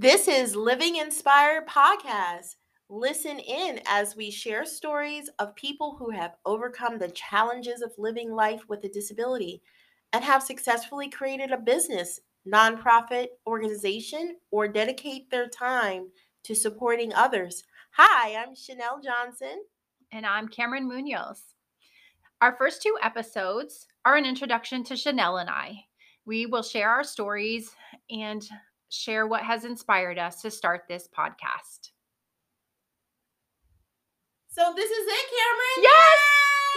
This is Living Inspired Podcast. Listen in as we share stories of people who have overcome the challenges of living life with a disability and have successfully created a business, nonprofit organization, or dedicate their time to supporting others. Hi, I'm Chanel Johnson. And I'm Cameron Munoz. Our first two episodes are an introduction to Chanel and I. We will share our stories and share what has inspired us to start this podcast. So this is it, Cameron. Yes!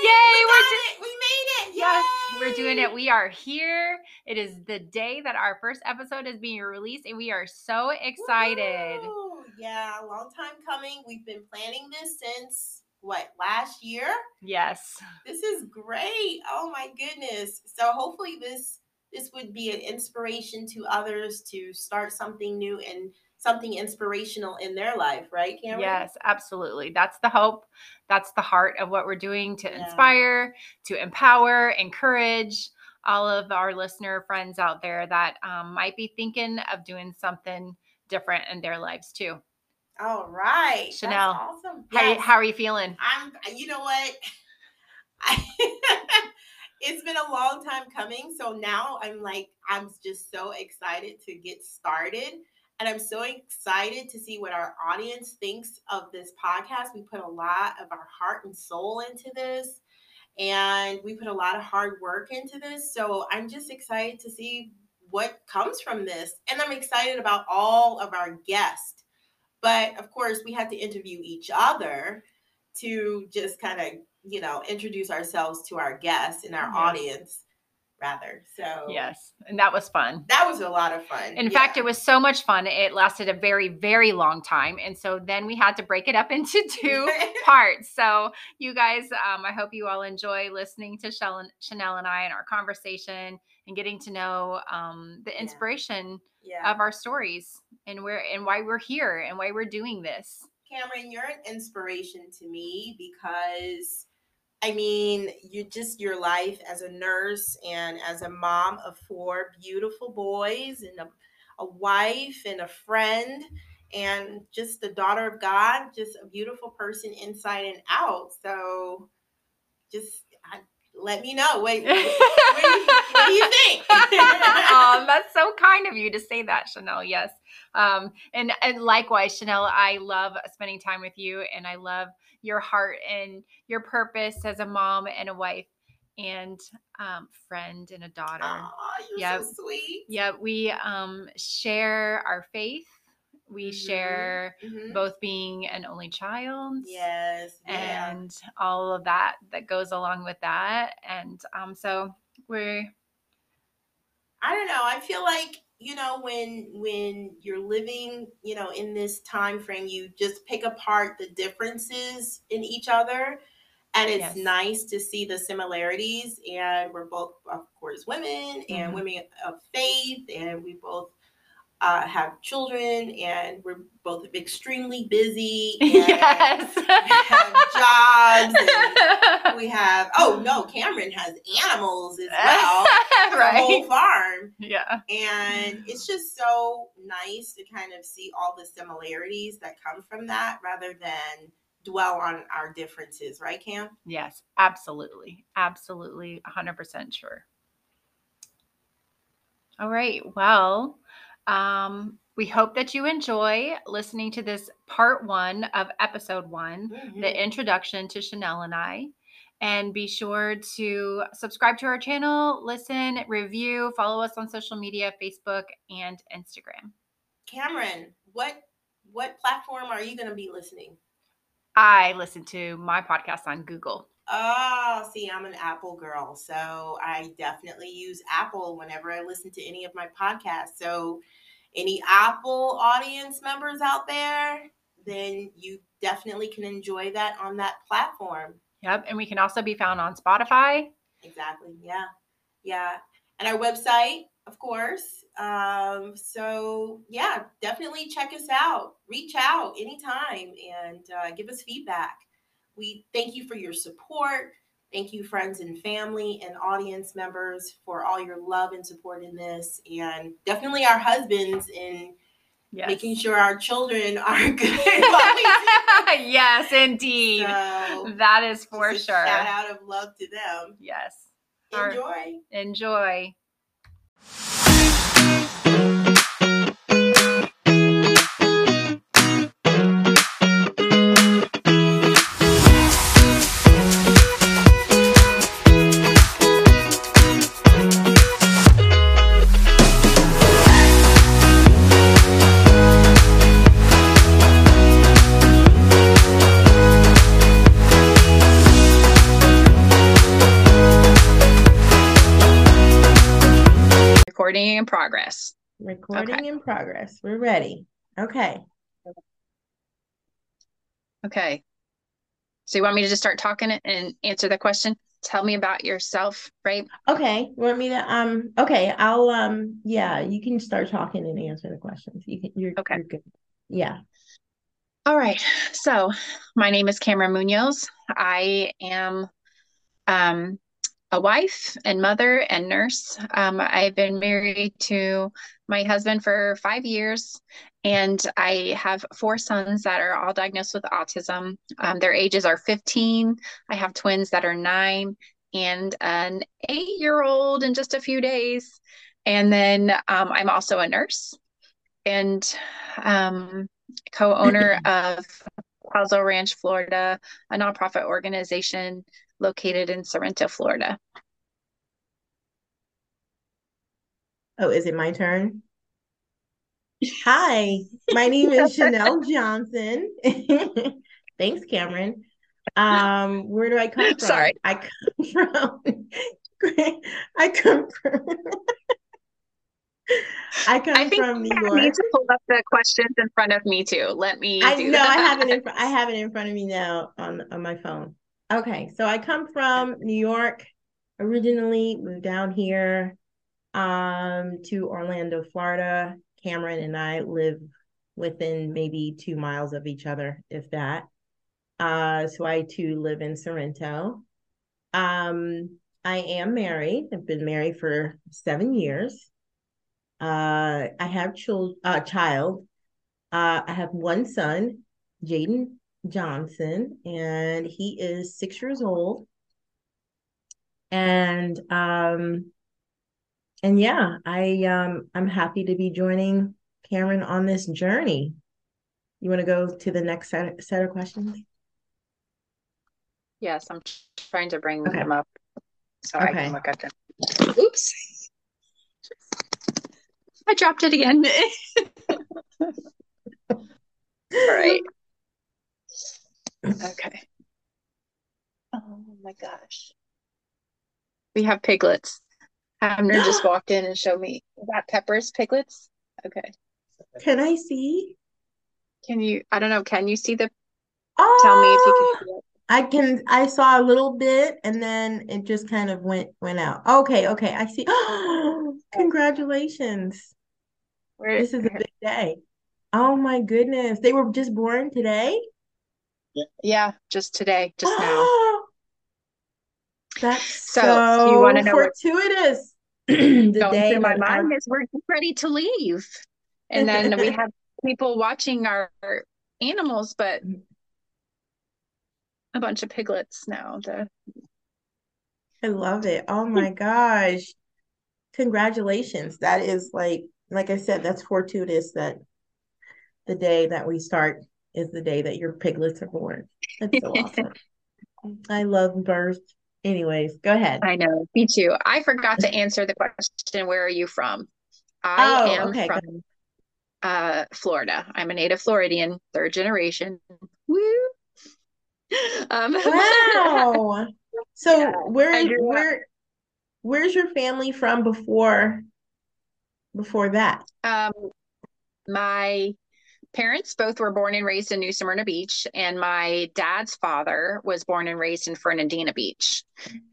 Yay! We, we're do- it. we made it. Yes, we're doing it. We are here. It is the day that our first episode is being released, and we are so excited. Woo! Yeah, a long time coming. We've been planning this since what last year. Yes. This is great. Oh my goodness. So hopefully this this would be an inspiration to others to start something new and something inspirational in their life, right, Cameron? Yes, absolutely. That's the hope. That's the heart of what we're doing to Yeah. inspire, to empower, encourage all of our listener friends out there that um, might be thinking of doing something different in their lives too. All right. That's Chanel, awesome. How, Yes. how are you feeling? I'm you know what? It's been a long time coming. So now I'm like, I'm just so excited to get started. And I'm so excited to see what our audience thinks of this podcast. We put a lot of our heart and soul into this, and we put a lot of hard work into this. So I'm just excited to see what comes from this. And I'm excited about all of our guests. But of course, we had to interview each other to just kind of, you know, introduce ourselves to our guests and our Yes. audience, rather. So Yes, and that was fun. that was a lot of fun. In fact, it was so much fun. It lasted a very, very long time. And so then we had to break it up into two parts. So you guys, um, I hope you all enjoy listening to and, Chanel and I and our conversation and getting to know um, the Yeah. inspiration yeah. of our stories and where and why we're here and why we're doing this. Cameron, you're an inspiration to me because I mean, you just your life as a nurse and as a mom of four beautiful boys and a, a wife and a friend and just the daughter of God, just a beautiful person inside and out. So just I, let me know. What, what, do you, what do you think? um, that's so kind of you to say that, Chanel. Yes. Um, and, and likewise, Chanel, I love spending time with you and I love your heart and your purpose as a mom and a wife and um, friend and a daughter. Aw, you're Yep. so sweet. Yeah, we um, share our faith. We Mhm, share mhm. both being an only child Yes. yeah. and all of that that goes along with that. And um, so we're I don't know. I feel like you know when when you're living, you know, in this time frame, you just pick apart the differences in each other, and it's Yes. nice to see the similarities. And we're both, of course, women and Mhm. women of faith, and we both. Uh, have children and we're both extremely busy and yes. have jobs we have oh no cameron has animals as well a whole farm Yeah. and it's just so nice to kind of see all the similarities that come from that rather than dwell on our differences right cam Yes, absolutely. Absolutely 100% sure. All right. Well, um, we hope that you enjoy listening to this part one of episode one, Mm-hmm. the introduction to Chanel and I. And be sure to subscribe to our channel, listen, review, follow us on social media, Facebook and Instagram. cameron what what platform are you going to be listening I listen to my podcast on Google. Oh, see, I'm an Apple girl. So I definitely use Apple whenever I listen to any of my podcasts. So, any Apple audience members out there, then you definitely can enjoy that on that platform. Yep. And we can also be found on Spotify. Exactly. Yeah. Yeah. And our website, of course. Um, so, yeah, definitely check us out. Reach out anytime and uh, give us feedback. We thank you for your support. Thank you, friends and family and audience members, for all your love and support in this. And definitely our husbands in yes. making sure our children are good. yes, indeed. So, that is for sure. Shout out of love to them. Yes. Enjoy. Enjoy. Recording in progress. Recording okay. in progress. We're ready. Okay. Okay. So you want me to just start talking and answer the question? Tell me about yourself, right? Okay. You want me to um okay, I'll um yeah, you can start talking and answer the questions. You can you're okay. You're good. Yeah. All right. So my name is Cameron Munoz. I am um a wife and mother and nurse. Um, I've been married to my husband for five years, and I have four sons that are all diagnosed with autism. Um, their ages are 15. I have twins that are nine and an eight year old in just a few days. And then um, I'm also a nurse and um, co owner of Qualzo Ranch, Florida, a nonprofit organization located in Sorrento, Florida. Oh, is it my turn? Hi, my name is Chanel Johnson. Thanks, Cameron. Um, where do I come from? Sorry. I come from I come from I come I think from New York. I need to pull up the questions in front of me too. Let me I know I have it in I have it in front of me now on on my phone. Okay, so I come from New York originally, moved down here um, to Orlando, Florida. Cameron and I live within maybe two miles of each other, if that. Uh, so I too live in Sorrento. Um, I am married. I've been married for seven years. Uh, I have child, uh, child. Uh, I have one son, Jaden Johnson, and he is six years old. And um, and yeah, I um, I'm happy to be joining Cameron on this journey. You want to go to the next set set of questions? Yes, I'm trying to bring okay. them up so okay. I can look at them. Oops. I dropped it again. All right. Okay. Oh my gosh. We have piglets. Abner just walked in and showed me. Is that Pepper's piglets? Okay. Can I see? Can you? I don't know. Can you see the? Oh, Tell me if you can oh, see it. I can. I saw a little bit, and then it just kind of went went out. Okay, okay. I see. Congratulations! Where, this is a big day. Oh my goodness! They were just born today. Yeah, just today, just now. That's so, so you want to know fortuitous. the day my mind is we're ready to leave, and then we have people watching our animals, but a bunch of piglets now. The I love it. Oh my gosh. Congratulations. That is like like I said, that's fortuitous that the day that we start is the day that your piglets are born. That's so awesome. I love birth. Anyways, go ahead. I know. Me too. I forgot to answer the question where are you from? I oh, am okay, from uh, Florida. I'm a native Floridian, third generation. Woo! Um, wow. So yeah, where where where's your family from before before that? Um my parents both were born and raised in New Smyrna Beach, and my dad's father was born and raised in Fernandina Beach.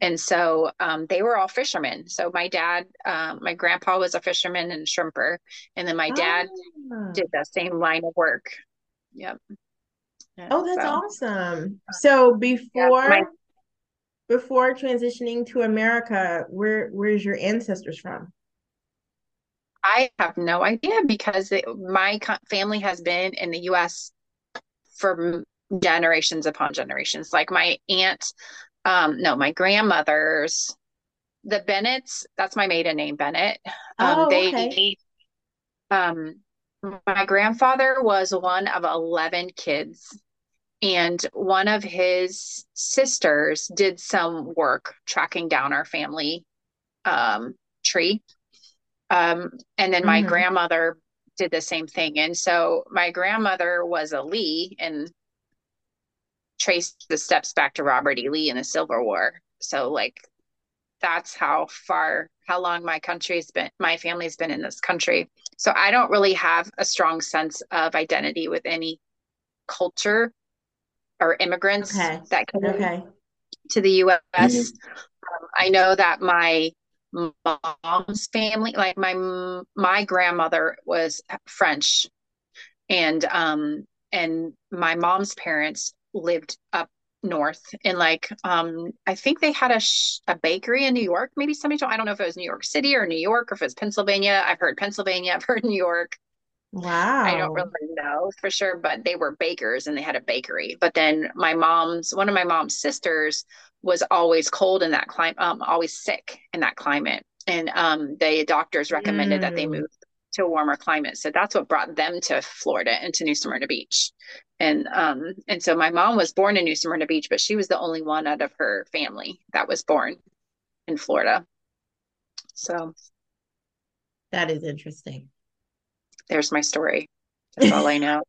And so um, they were all fishermen. So my dad, um, my grandpa was a fisherman and shrimper, and then my dad oh. did the same line of work. Yep. oh, that's so, awesome. So before. Yeah, my, before transitioning to America, where where's your ancestors from? I have no idea because it, my family has been in the US for generations upon generations. Like my aunt, um, no, my grandmother's, the Bennetts, that's my maiden name, Bennett. Um, oh, they, okay. um, my grandfather was one of 11 kids and one of his sisters did some work tracking down our family um, tree um, and then my mm-hmm. grandmother did the same thing. And so my grandmother was a Lee and traced the steps back to Robert E. Lee in the Civil War. So like that's how far how long my country's been my family's been in this country. So I don't really have a strong sense of identity with any culture or immigrants okay. that came okay. to the US. Mm-hmm. Um, I know that my mom's family like my my grandmother was french. And um and my mom's parents lived up north. And like um i think they had a sh- a bakery in new york maybe somebody told i don't know if it was new york city or new york or if it's pennsylvania. I've heard pennsylvania i've heard new york wow i don't really know for sure but they were bakers and they had a bakery but then my mom's one of my mom's sisters was always cold in that climate, um, always sick in that climate. And um, the doctors recommended mm. that they mm. move to a warmer climate. So that's what brought them to Florida and to New Smyrna Beach. And um, and so my mom was born in New Smyrna Beach, but she was the only one out of her family that was born in Florida. So that is interesting. There's my story. That's all I know.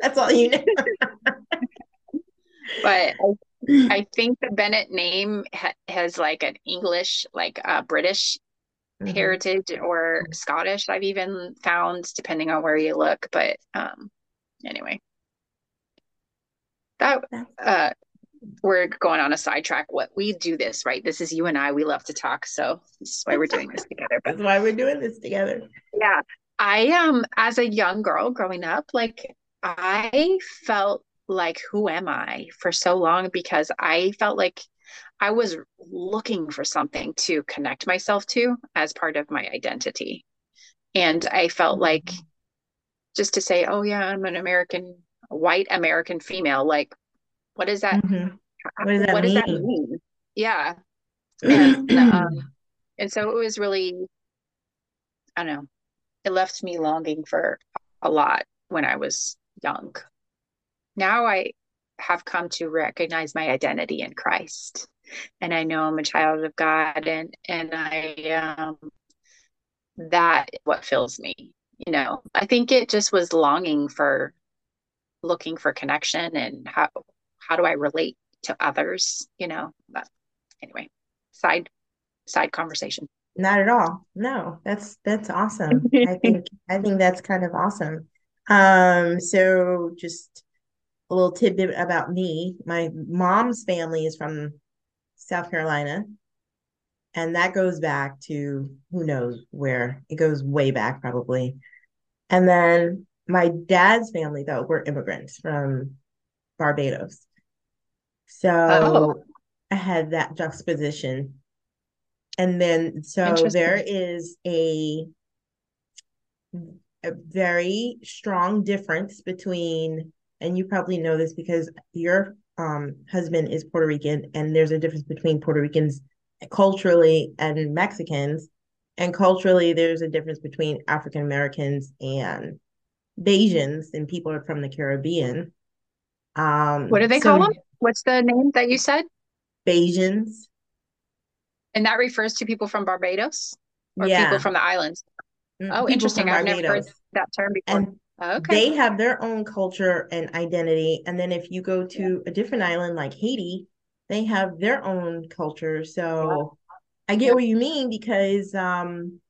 That's all you know. but I think the Bennett name ha- has like an English, like uh, British mm-hmm. heritage or Scottish. I've even found, depending on where you look. But um, anyway, that uh, we're going on a sidetrack. What we do this right? This is you and I. We love to talk, so this is why we're doing this together. But, That's why we're doing this together. Yeah, I um, as a young girl growing up, like I felt like who am i for so long? Because i felt like i was looking for something to connect myself to as part of my identity. And i felt like mm-hmm. just to say oh yeah i'm an american white american female like what is that mm-hmm. what, does that, what does that mean? Yeah. And um, and so it was really i don't know it left me longing for a lot when i was young now I have come to recognize my identity in Christ. And I know I'm a child of God and and I um that what fills me. You know, I think it just was longing for looking for connection and how how do I relate to others, you know. But anyway, side side conversation. Not at all. No, that's that's awesome. I think I think that's kind of awesome. Um so just a little tidbit about me. My mom's family is from South Carolina. And that goes back to who knows where. It goes way back, probably. And then my dad's family, though, were immigrants from Barbados. So oh. I had that juxtaposition. And then, so there is a, a very strong difference between and you probably know this because your um, husband is Puerto Rican, and there's a difference between Puerto Ricans culturally and Mexicans, and culturally there's a difference between African Americans and Bajans and people are from the Caribbean. Um, what do they so, call them? What's the name that you said? Bajans. And that refers to people from Barbados or yeah. people from the islands. Mm, oh, people interesting. I've never heard that term before. And Okay. They have their own culture and identity. And then if you go to a different island like Haiti, they have their own culture. So I get what you mean because um,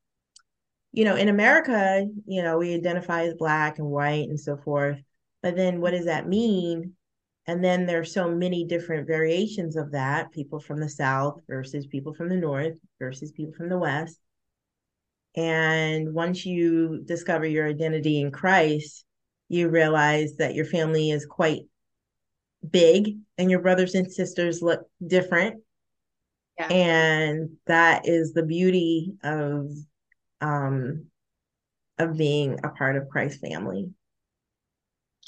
you know, in America, you know, we identify as black and white and so forth. But then what does that mean? And then there are so many different variations of that, people from the south versus people from the north versus people from the west. And once you discover your identity in Christ, you realize that your family is quite big and your brothers and sisters look different. Yeah. And that is the beauty of um, of being a part of Christ's family.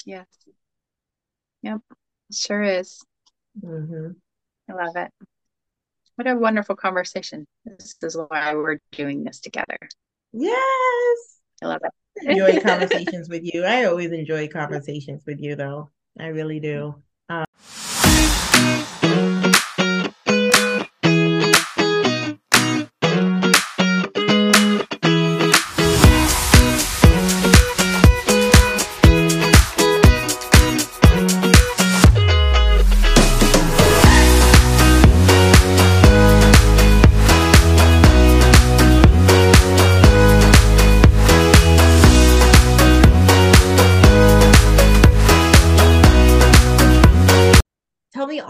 Yes. Yep. Sure is. Mm-hmm. I love it. What a wonderful conversation. This is why we're doing this together. Yes. I love it. enjoy conversations with you. I always enjoy conversations with you, though. I really do. Um,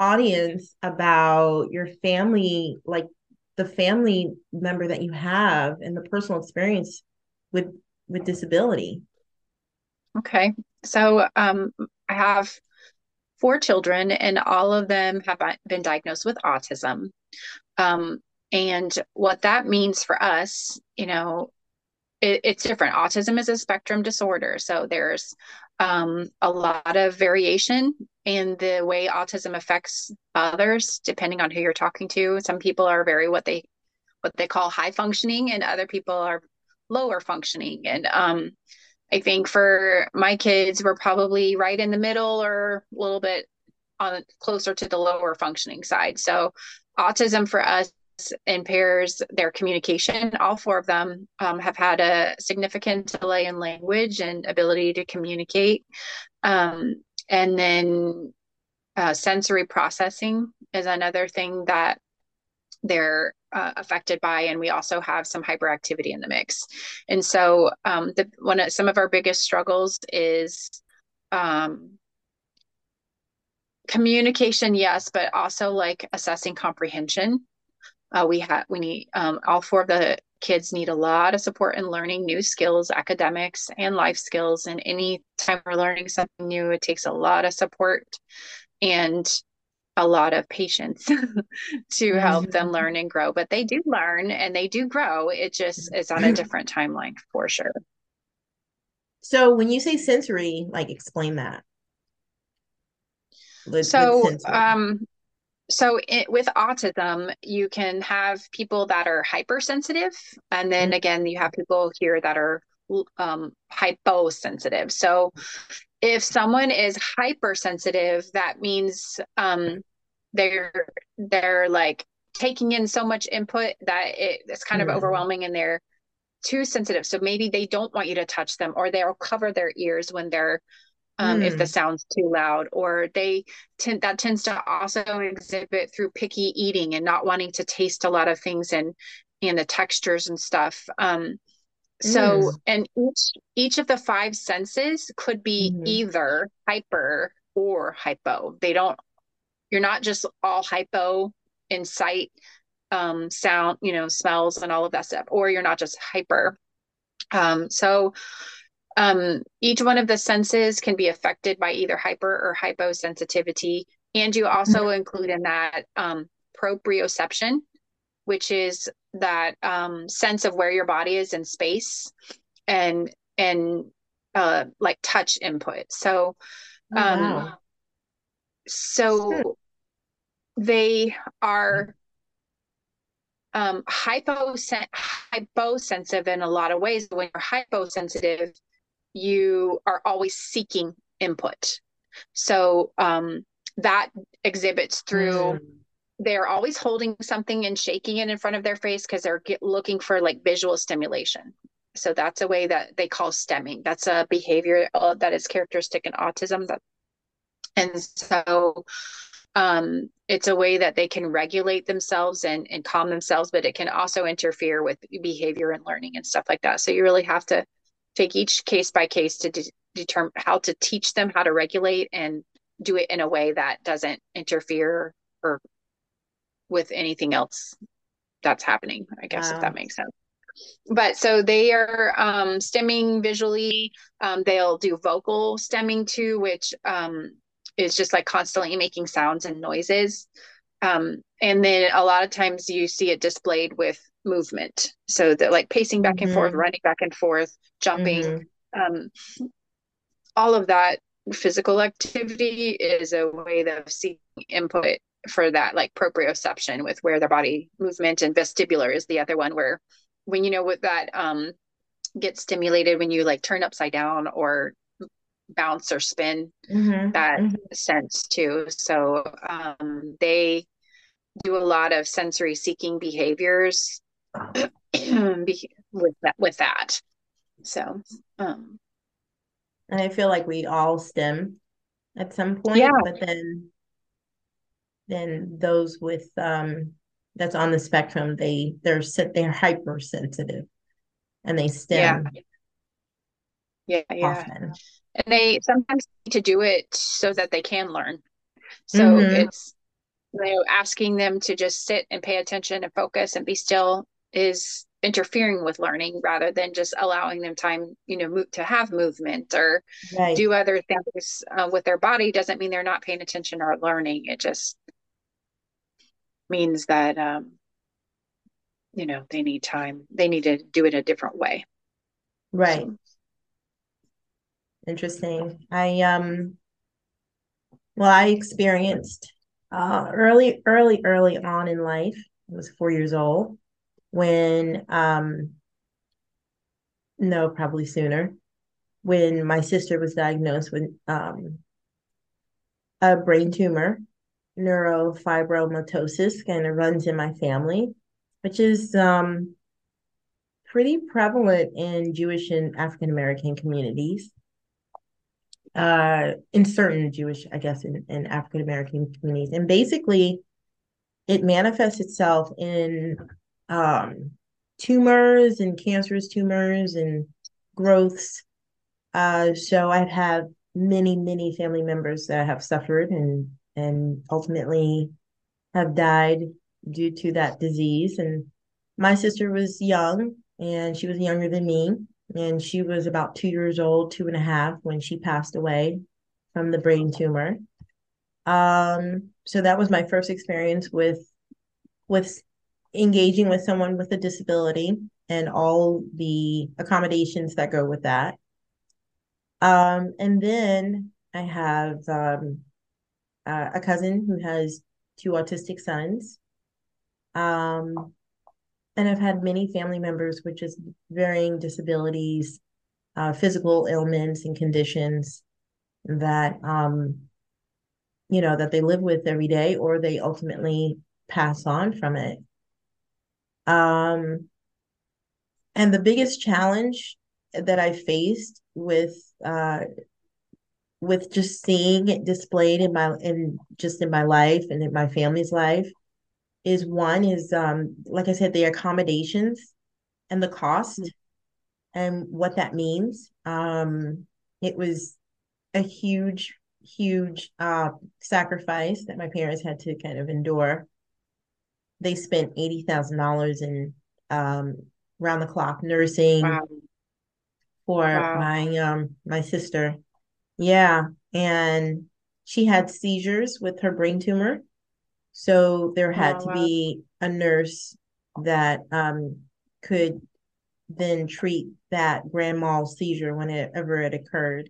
audience about your family, like the family member that you have and the personal experience with with disability. Okay. So um, I have four children, and all of them have been diagnosed with autism. Um, and what that means for us, you know, it, it's different. Autism is a spectrum disorder. So there's um, a lot of variation in the way autism affects others, depending on who you're talking to. Some people are very what they what they call high functioning, and other people are lower functioning. And um, I think for my kids, we're probably right in the middle or a little bit on closer to the lower functioning side. So autism for us impairs their communication. All four of them um, have had a significant delay in language and ability to communicate. Um, and then uh, sensory processing is another thing that they're uh, affected by, and we also have some hyperactivity in the mix. And so, um, the one of some of our biggest struggles is um, communication, yes, but also like assessing comprehension. Uh, we have we need um, all four of the kids need a lot of support in learning new skills, academics and life skills. And any time we're learning something new, it takes a lot of support and a lot of patience to help mm-hmm. them learn and grow. But they do learn and they do grow. It just is on a different timeline for sure. So when you say sensory, like explain that. With, so with um so it, with autism you can have people that are hypersensitive and then mm-hmm. again you have people here that are um, hyposensitive so if someone is hypersensitive that means um, they're they're like taking in so much input that it, it's kind mm-hmm. of overwhelming and they're too sensitive so maybe they don't want you to touch them or they'll cover their ears when they're um, mm. if the hmm. sound's too loud or they tend that tends to also exhibit through picky eating and not wanting to taste a lot of things and and the textures and stuff um, so mm. and each each of the five senses could be mm-hmm. either hyper or hypo they don't you're not just all hypo in sight um, sound you know smells and all of that stuff or you're not just hyper um, so um, each one of the senses can be affected by either hyper or hyposensitivity. And you also mm-hmm. include in that um, proprioception, which is that um, sense of where your body is in space and and uh, like touch input. So, oh, um, wow. so they are um, hyposensitive in a lot of ways. When you're hyposensitive, you are always seeking input. So um, that exhibits through. Mm. They're always holding something and shaking it in front of their face because they're get, looking for like visual stimulation. So that's a way that they call stimming. That's a behavior uh, that is characteristic in autism. That, and so um, it's a way that they can regulate themselves and, and calm themselves, but it can also interfere with behavior and learning and stuff like that. So you really have to take each case by case to de- determine how to teach them how to regulate and do it in a way that doesn't interfere or with anything else that's happening i guess wow. if that makes sense. But so they are um, stimming visually. Um, they'll do vocal stimming too which um, is just like constantly making sounds and noises Um, and then a lot of times you see it displayed with movement. So that like pacing back and forth, Mhm. running back and forth, jumping, Mhm. um, all of that physical activity is a way of seeking input for that like proprioception with where their body movement and vestibular is the other one where when you know what that um gets stimulated when you like turn upside down or bounce or spin Mhm. that Mhm. sense too so um they do a lot of sensory seeking behaviors with that with that so um And I feel like we all stim at some point, Yeah. but then then those with um that's on the spectrum, they they're they're hypersensitive and they stim yeah yeah often. And they sometimes need to do it so that they can learn so Mhm. it's you know asking them to just sit and pay attention and focus and be still is interfering with learning rather than just allowing them time you know to have movement or Right. do other things uh, with their body doesn't mean they're not paying attention or learning it just means that um you know they need time they need to do it a different way Right. So, Interesting. I um well, I experienced uh early, early, early on in life, I was four years old, when um no, probably sooner, when my sister was diagnosed with um a brain tumor, neurofibromatosis, kind of runs in my family, which is um pretty prevalent in Jewish and African American communities uh in certain Jewish, I guess, in, in African American communities. And basically it manifests itself in um tumors and cancerous tumors and growths. Uh so I've had many, many family members that have suffered and and ultimately have died due to that disease. And my sister was young and she was younger than me and she was about two years old, two and a half, when she passed away from the brain tumor. Um, so that was my first experience with with engaging with someone with a disability and all the accommodations that go with that. Um, and then I have um, uh, a cousin who has two autistic sons. Um, and I've had many family members with just varying disabilities, uh, physical ailments and conditions that um, you know, that they live with every day or they ultimately pass on from it. Um, and the biggest challenge that I faced with uh with just seeing it displayed in my in just in my life and in my family's life is one is um like I said, the accommodations and the cost and what that means. Um, it was a huge, huge uh sacrifice that my parents had to kind of endure. They spent eighty thousand dollars in um round the clock nursing wow for Wow. my um my sister. Yeah, and she had seizures with her brain tumor. So there had Oh, to wow. be a nurse that um could then treat that grand mal seizure whenever it occurred.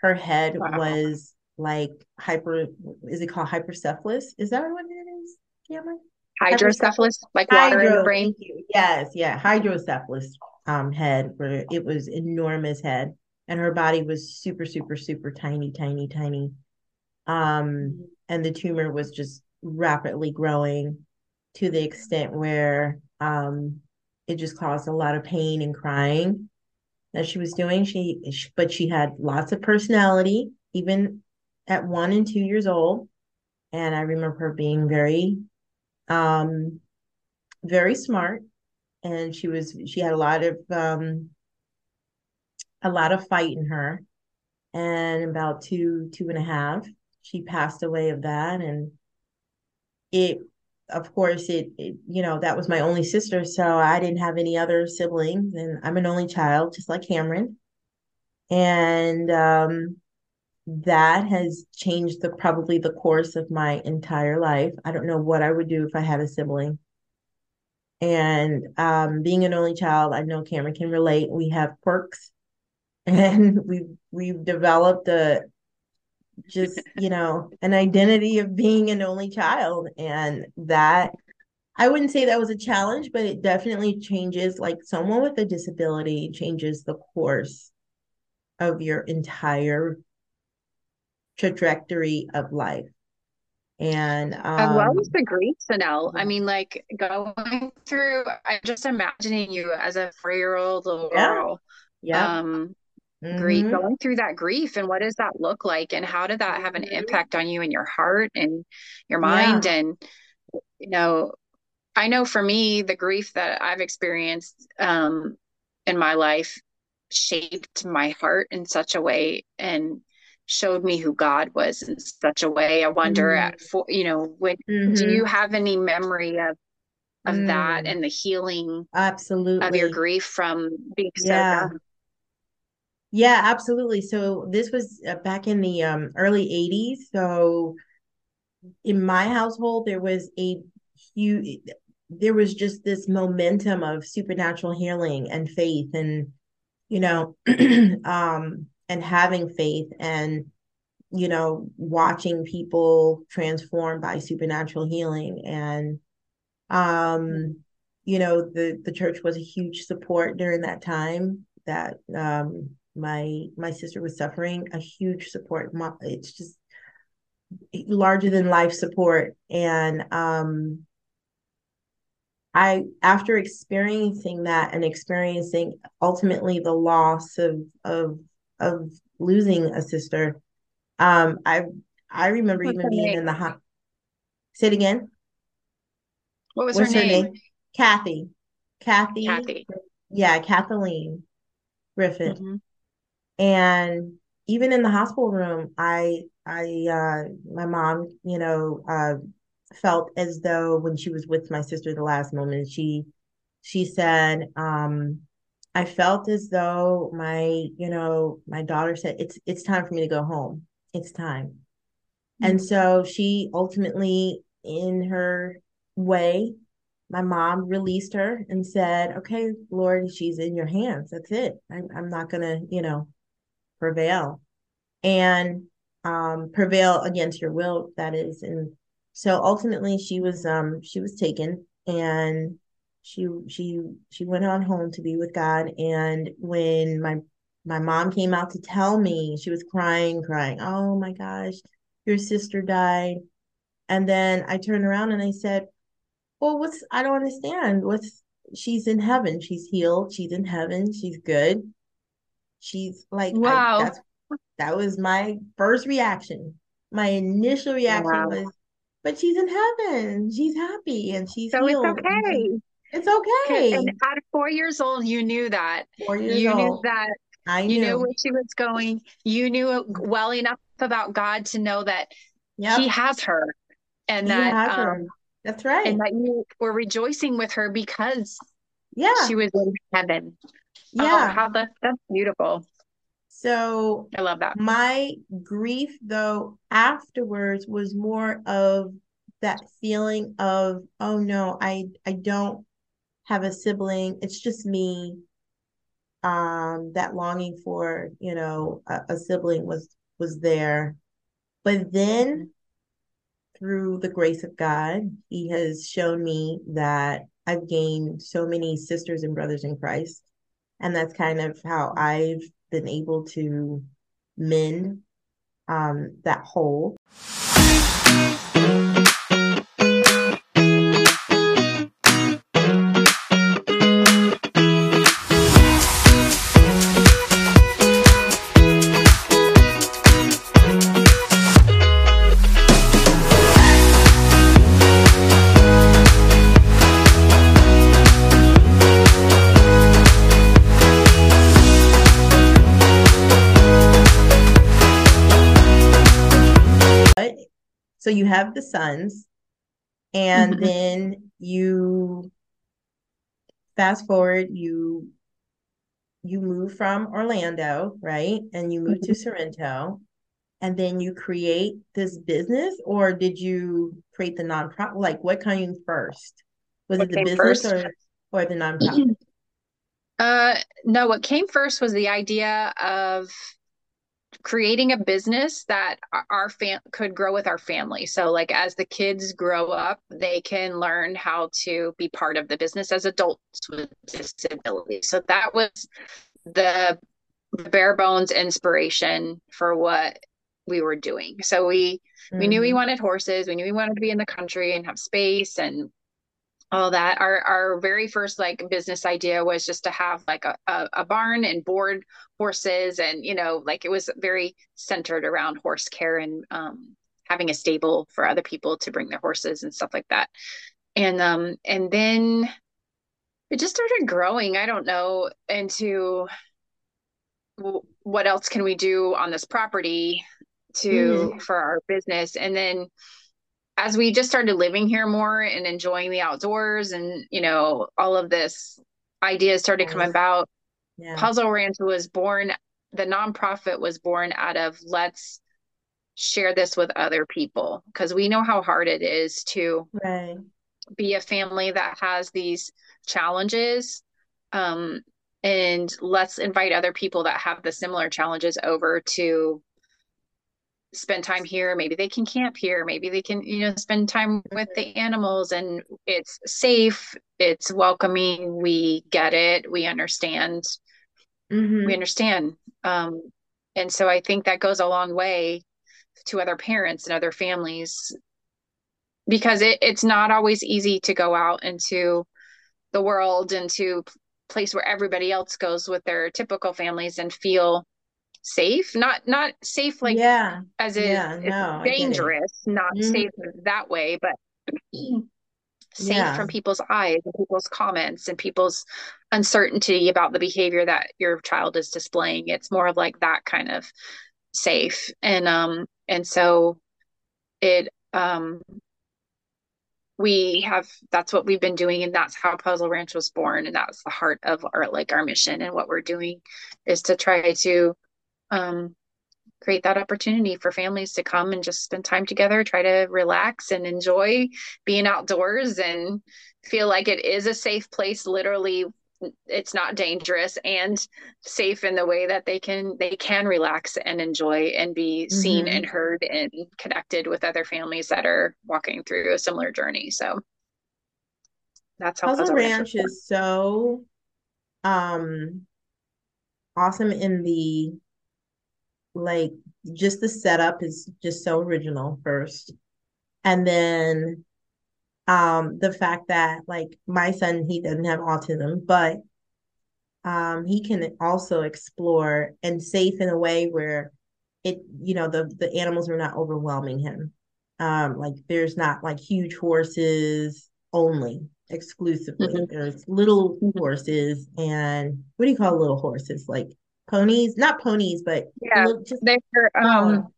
Her head Wow. was like hyper, is it called hypercephalus? Is that what it is, Cameron? hydrocephalus like water in the brain. Yes, yeah, hydrocephalus um head where it was enormous head and her body was super, super, super tiny, tiny, tiny. Um, and the tumor was just rapidly growing to the extent where um it just caused a lot of pain and crying that she was doing. She, she but she had lots of personality, even at one and two years old. And I remember her being very um very smart and she was she had a lot of um a lot of fight in her and about two two and a half she passed away of that and it of course it, it you know that was my only sister so i didn't have any other siblings and i'm an only child just like cameron and um that has changed the probably the course of my entire life. I don't know what I would do if I had a sibling. And um, being an only child, I know Cameron can relate. We have quirks, and we've we've developed a just you know an identity of being an only child, and that I wouldn't say that was a challenge, but it definitely changes. Like someone with a disability changes the course of your entire trajectory of life. And um, as well as the grief, Chanel. I mean, like going through, I'm just imagining you as a four year old little Yeah. girl. yeah, Um, grief, mhm, going through that grief, and what does that look like, and how did that have an Mhm. impact on you and your heart and your Yeah. mind? And you know, I know for me, the grief that I've experienced um, in my life shaped my heart in such a way and showed me who God was in such a way. I wonder Mhm. at for you know, when do mhm, you have any memory of of that mm, and the healing absolutely of your grief from being so Yeah. Yeah, absolutely. So this was uh, back in the um, early 80s. So in my household, there was a huge, there was just this momentum of supernatural healing and faith and, you know, um, and having faith and, you know, watching people transformed by supernatural healing. And, um, you know, the, the church was a huge support during that time that, um, my, my sister was suffering a huge support. It's just, larger than life support and um I after experiencing that and experiencing ultimately the loss of of of losing a sister um I I remember What's even being in the hot say it again What was what's her her name? name Kathy Kathy Kathy. yeah Kathleen Griffith Mhm. And even in the hospital room i i uh my mom you know uh felt as though when she was with my sister the last moment she she said um i felt as though my you know my daughter said it's it's time for me to go home. It's time. And so she ultimately in her way my mom released her and said okay lord she's in your hands. That's it. I'm, I'm not gonna you know prevail. And um, prevail against your will that is and so ultimately she was um she was taken and she she she went on home to be with god. And when my my mom came out to tell me she was crying crying oh my gosh your sister died. And then i turned around and i said well what's i don't understand. What's she's in heaven. She's healed. She's in heaven. She's good she's like Wow. that's that was my first reaction. My initial reaction Wow. was, but she's in heaven. She's happy and she's So it's healed. she- okay. It's okay. And at four years old, you knew that. Four years You knew that. I knew. You knew knew. where she was going. You knew well enough about God to know that Yep. He has her, and He that um, her. That's right. and that you were rejoicing with her because yeah. she was in heaven. Oh, Yeah. how that that's beautiful. So I love that. my grief though afterwards was more of that feeling of, oh no, I I don't have a sibling. It's just me. Um, that longing for, you know, a, a sibling was was there. But then through the grace of God, He has shown me that I've gained so many sisters and brothers in Christ. And that's kind of how I've been able to mend um, that hole. So you have the sons, and Mhm. then you fast forward, you you move from Orlando, right? And you move to Sorrento. and then you create this business or did you create the nonprofit like what came first was What it the business first? or or the nonprofit Uh, no, what came first was the idea of creating a business that our- fam could grow with our family. So like as the kids grow up, they can learn how to be part of the business as adults with disabilities. So that was the the bare bones inspiration for what we were doing. So we we knew we Mhm. wanted horses, we knew we wanted to be in the country and have space and all that. Our our very first like business idea was just to have like a, a, a barn and board horses and you know like it was very centered around horse care and um having a stable for other people to bring their horses and stuff like that. And um and then it just started growing, I don't know, into w- what else can we do on this property to for our business and then as we just started living here more and enjoying the outdoors and you know all of this ideas started coming about yeah. Puzzle ranch was born the nonprofit was born out of let's share this with other people because we know how hard it is to right. be a family that has these challenges um, and let's invite other people that have the similar challenges over to spend time here maybe they can camp here maybe they can you know spend time with the animals and it's safe it's welcoming we get it we understand. Hmm we understand um, and so i think that goes a long way to other parents and other families because it, it's not always easy to go out into the world into place where everybody else goes with their typical families and feel safe not not safe like yeah. as in yeah it's no dangerous not Mhm. safe that way but safe Yeah. from people's eyes and people's comments and people's uncertainty about the behavior that your child is displaying. It's more of like that kind of safe. And um and so it um we have that's what we've been doing and that's how puzzle ranch was born and that's the heart of our like our mission. And what we're doing is to try to um create that opportunity for families to come and just spend time together try to relax and enjoy being outdoors and feel like it is a safe place literally it's not dangerous and safe in the way that they can they can relax and enjoy and be seen Mhm. and heard and connected with other families that are walking through a similar journey so that's how Puzzle Puzzle Ranch Ranch is so um awesome in the like just the setup is just so original first. And then um the fact that like my son he doesn't have autism, but um he can also explore and safe in a way where it you know the the animals are not overwhelming him. Um like there's not like huge horses only exclusively. Mhm. There's little horses and what do you call little horses? Like ponies, not ponies, but yeah just they're smaller. um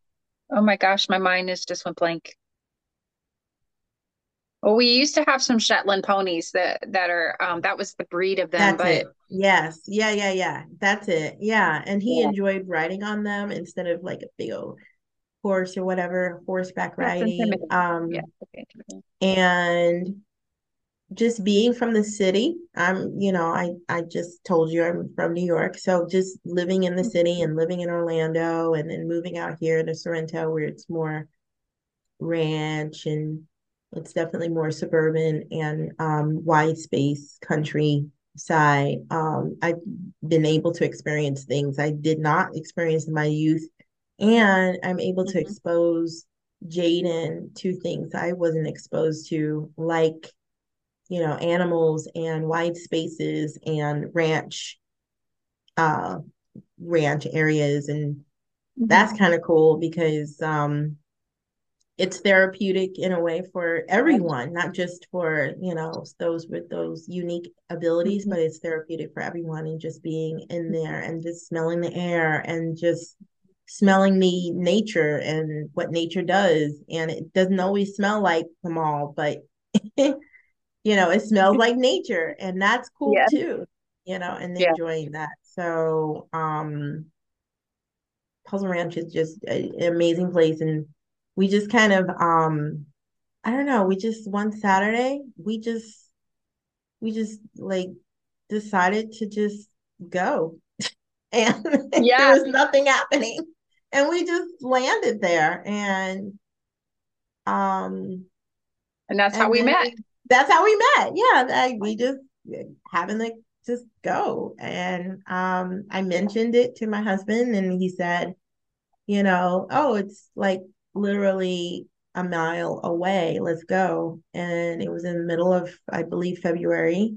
oh my gosh my mind is just went blank well we used to have some Shetland ponies that that are um that was the breed of them That's but it. Yes. Yeah, yeah, yeah. That's it. Yeah. And he yeah enjoyed riding on them instead of like a big old horse or whatever, horseback riding. yeah Um, okay and just being from the city, I'm, you know, I I just told you I'm from New York. So just living in the city and living in Orlando and then moving out here to Sorrento where it's more ranch and it's definitely more suburban and um, wide space countryside. Um, I've been able to experience things I did not experience in my youth, and I'm able to Mhm. expose Jaden to things I wasn't exposed to, like you know, animals and wide spaces and ranch, uh, ranch areas, and Mhm. that's kind of cool because um it's therapeutic in a way for everyone, not just for, you know, those with those unique abilities, Mhm. but it's therapeutic for everyone and just being in there and just smelling the air and just smelling the nature and what nature does. And it doesn't always smell like the mall, but you know, it smells like nature and that's cool yeah too, you know, and yeah enjoying that. So, um, Puzzle Ranch is just a- an amazing place, and we just kind of um, I don't know, we just one Saturday we just we just like decided to just go, and Yeah. there was nothing happening, and we just landed there, and um. And that's how we met. That's how we met. Yeah, like we just having to just go. And um I mentioned it to my husband and he said, you know, oh, it's like literally a mile away. Let's go. And it was in the middle of, I believe, February.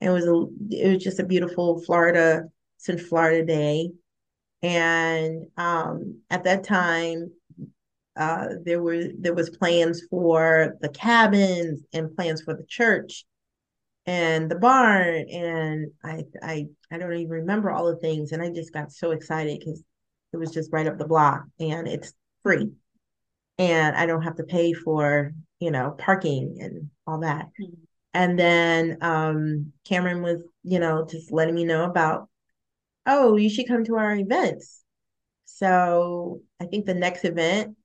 It was a it was just a beautiful Florida, Central Florida day. And um at that time uh, there were there was plans for the cabins and plans for the church and the barn and I I I don't even remember all the things. And I just got so excited because it was just right up the block and it's free. And I don't have to pay for you know parking and all that. Mhm. and then um Cameron was you know just letting me know about oh you should come to our events. So I think the next event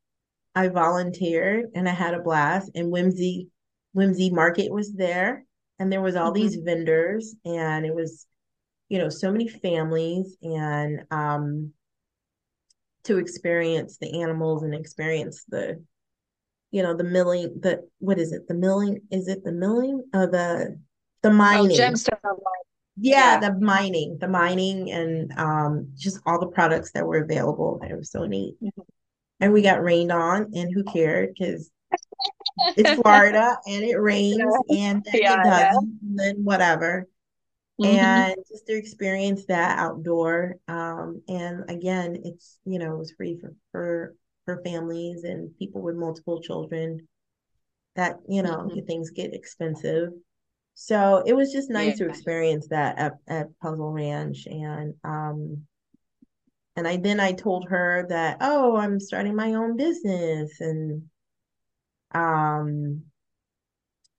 I volunteered and I had a blast. And Whimsy Whimsy Market was there, and there was all these vendors, and it was, you know, so many families, and um, to experience the animals and experience the, you know, the milling. The what is it? The milling? Is it the milling? Uh, the the Oh, mining. gemstone. Yeah, Yeah. the mining, the mining, and um, just all the products that were available. It was so neat. Mhm. And we got rained on, and who cared? Because it's Florida and it rains, and then Yeah, it doesn't, and then whatever. Mhm. And just to experience that outdoor. Um, and again, it's you know, it was free for for for families and people with multiple children. That you know, Mhm. things get expensive. So it was just nice to experience that at, at Puzzle Ranch and um and I then I told her that oh I'm starting my own business and um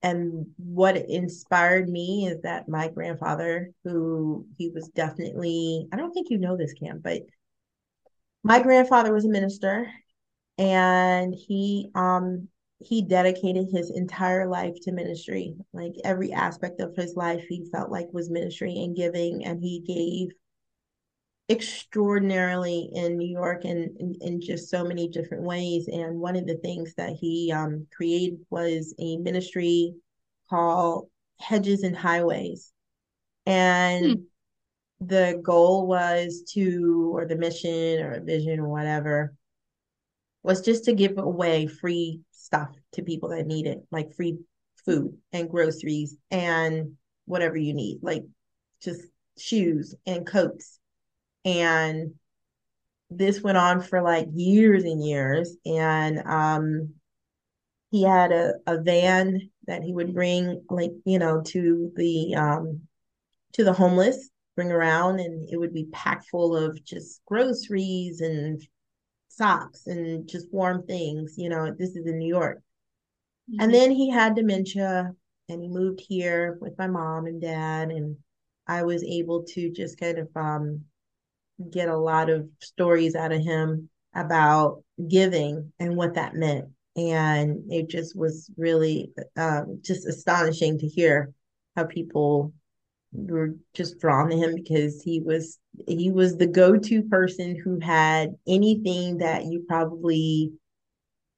and what inspired me is that my grandfather who he was definitely I don't think you know this Cam but my grandfather was a minister and he um he dedicated his entire life to ministry. Like every aspect of his life he felt like was ministry and giving and he gave extraordinarily in New York and in, just so many different ways and one of the things that he um created was a ministry called Hedges and Highways and the goal was to or the mission or a vision or whatever was just to give away free stuff to people that need it, like free food and groceries and whatever you need, like just shoes and coats. And this went on for like years and years. And um, he had a, a van that he would bring, like, you know, to the um, to the homeless, bring around, and it would be packed full of just groceries and socks and just warm things. You know, this is in New York. And then he had dementia and he moved here with my mom and dad. And I was able to just kind of um, get a lot of stories out of him about giving and what that meant. And it just was really um, just astonishing to hear how people were just drawn to him because he was he was the go-to person who had anything that you probably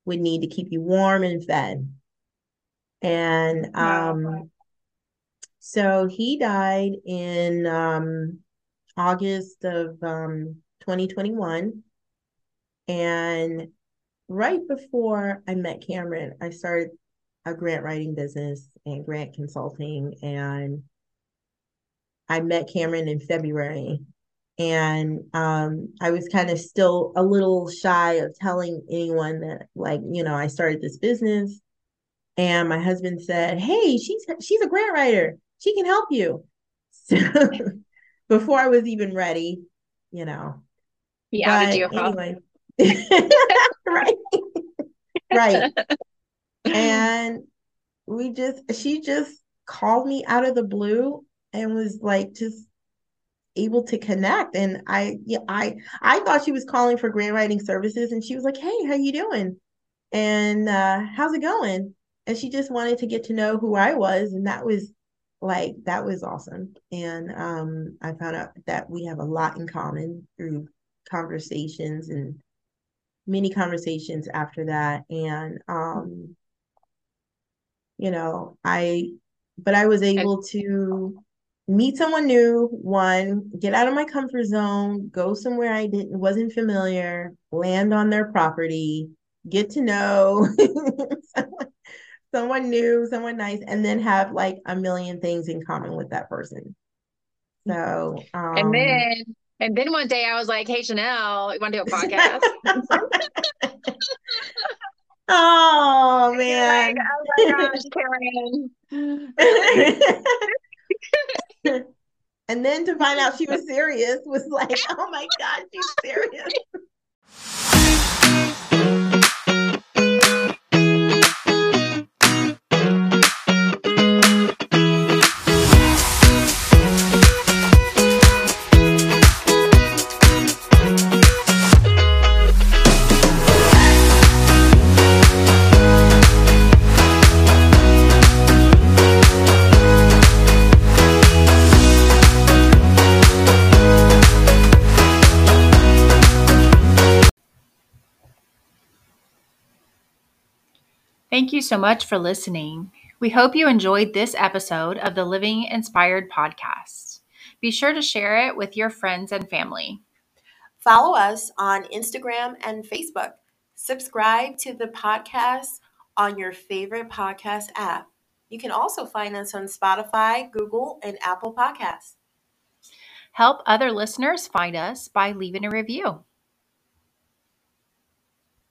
would need to keep you warm and fed. And um so he died in um August of um 2021 and right before I met Cameron, I started a grant writing business and grant consulting and I met Cameron in February. And um, I was kind of still a little shy of telling anyone that like you know I started this business. And my husband said hey she's she's a grant writer. She can help you. So before I was even ready you know He outed you, anyway right right and we just she just called me out of the blue and was like just able to connect. And I, yeah, I, I thought she was calling for grant writing services, and she was like, "Hey, how you doing? And uh, how's it going?" And she just wanted to get to know who I was, and that was like that was awesome. And um, I found out that we have a lot in common through conversations and many conversations after that. And um, you know, I, but I was able to meet someone new, one, get out of my comfort zone, go somewhere I didn't wasn't familiar, land on their property, get to know someone new, someone nice, and then have like a million things in common with that person. So um, and then and then one day I was like, "Hey Chanel, you want to do a podcast?" oh man! Like, oh my gosh, Karen! and then to find out she was serious was like, "Oh my god, she's serious." Thank you so much for listening. We hope you enjoyed this episode of the Living Inspired podcast. Be sure to share it with your friends and family. Follow us on Instagram and Facebook. Subscribe to the podcast on your favorite podcast app. You can also find us on Spotify, Google, and Apple Podcasts. Help other listeners find us by leaving a review.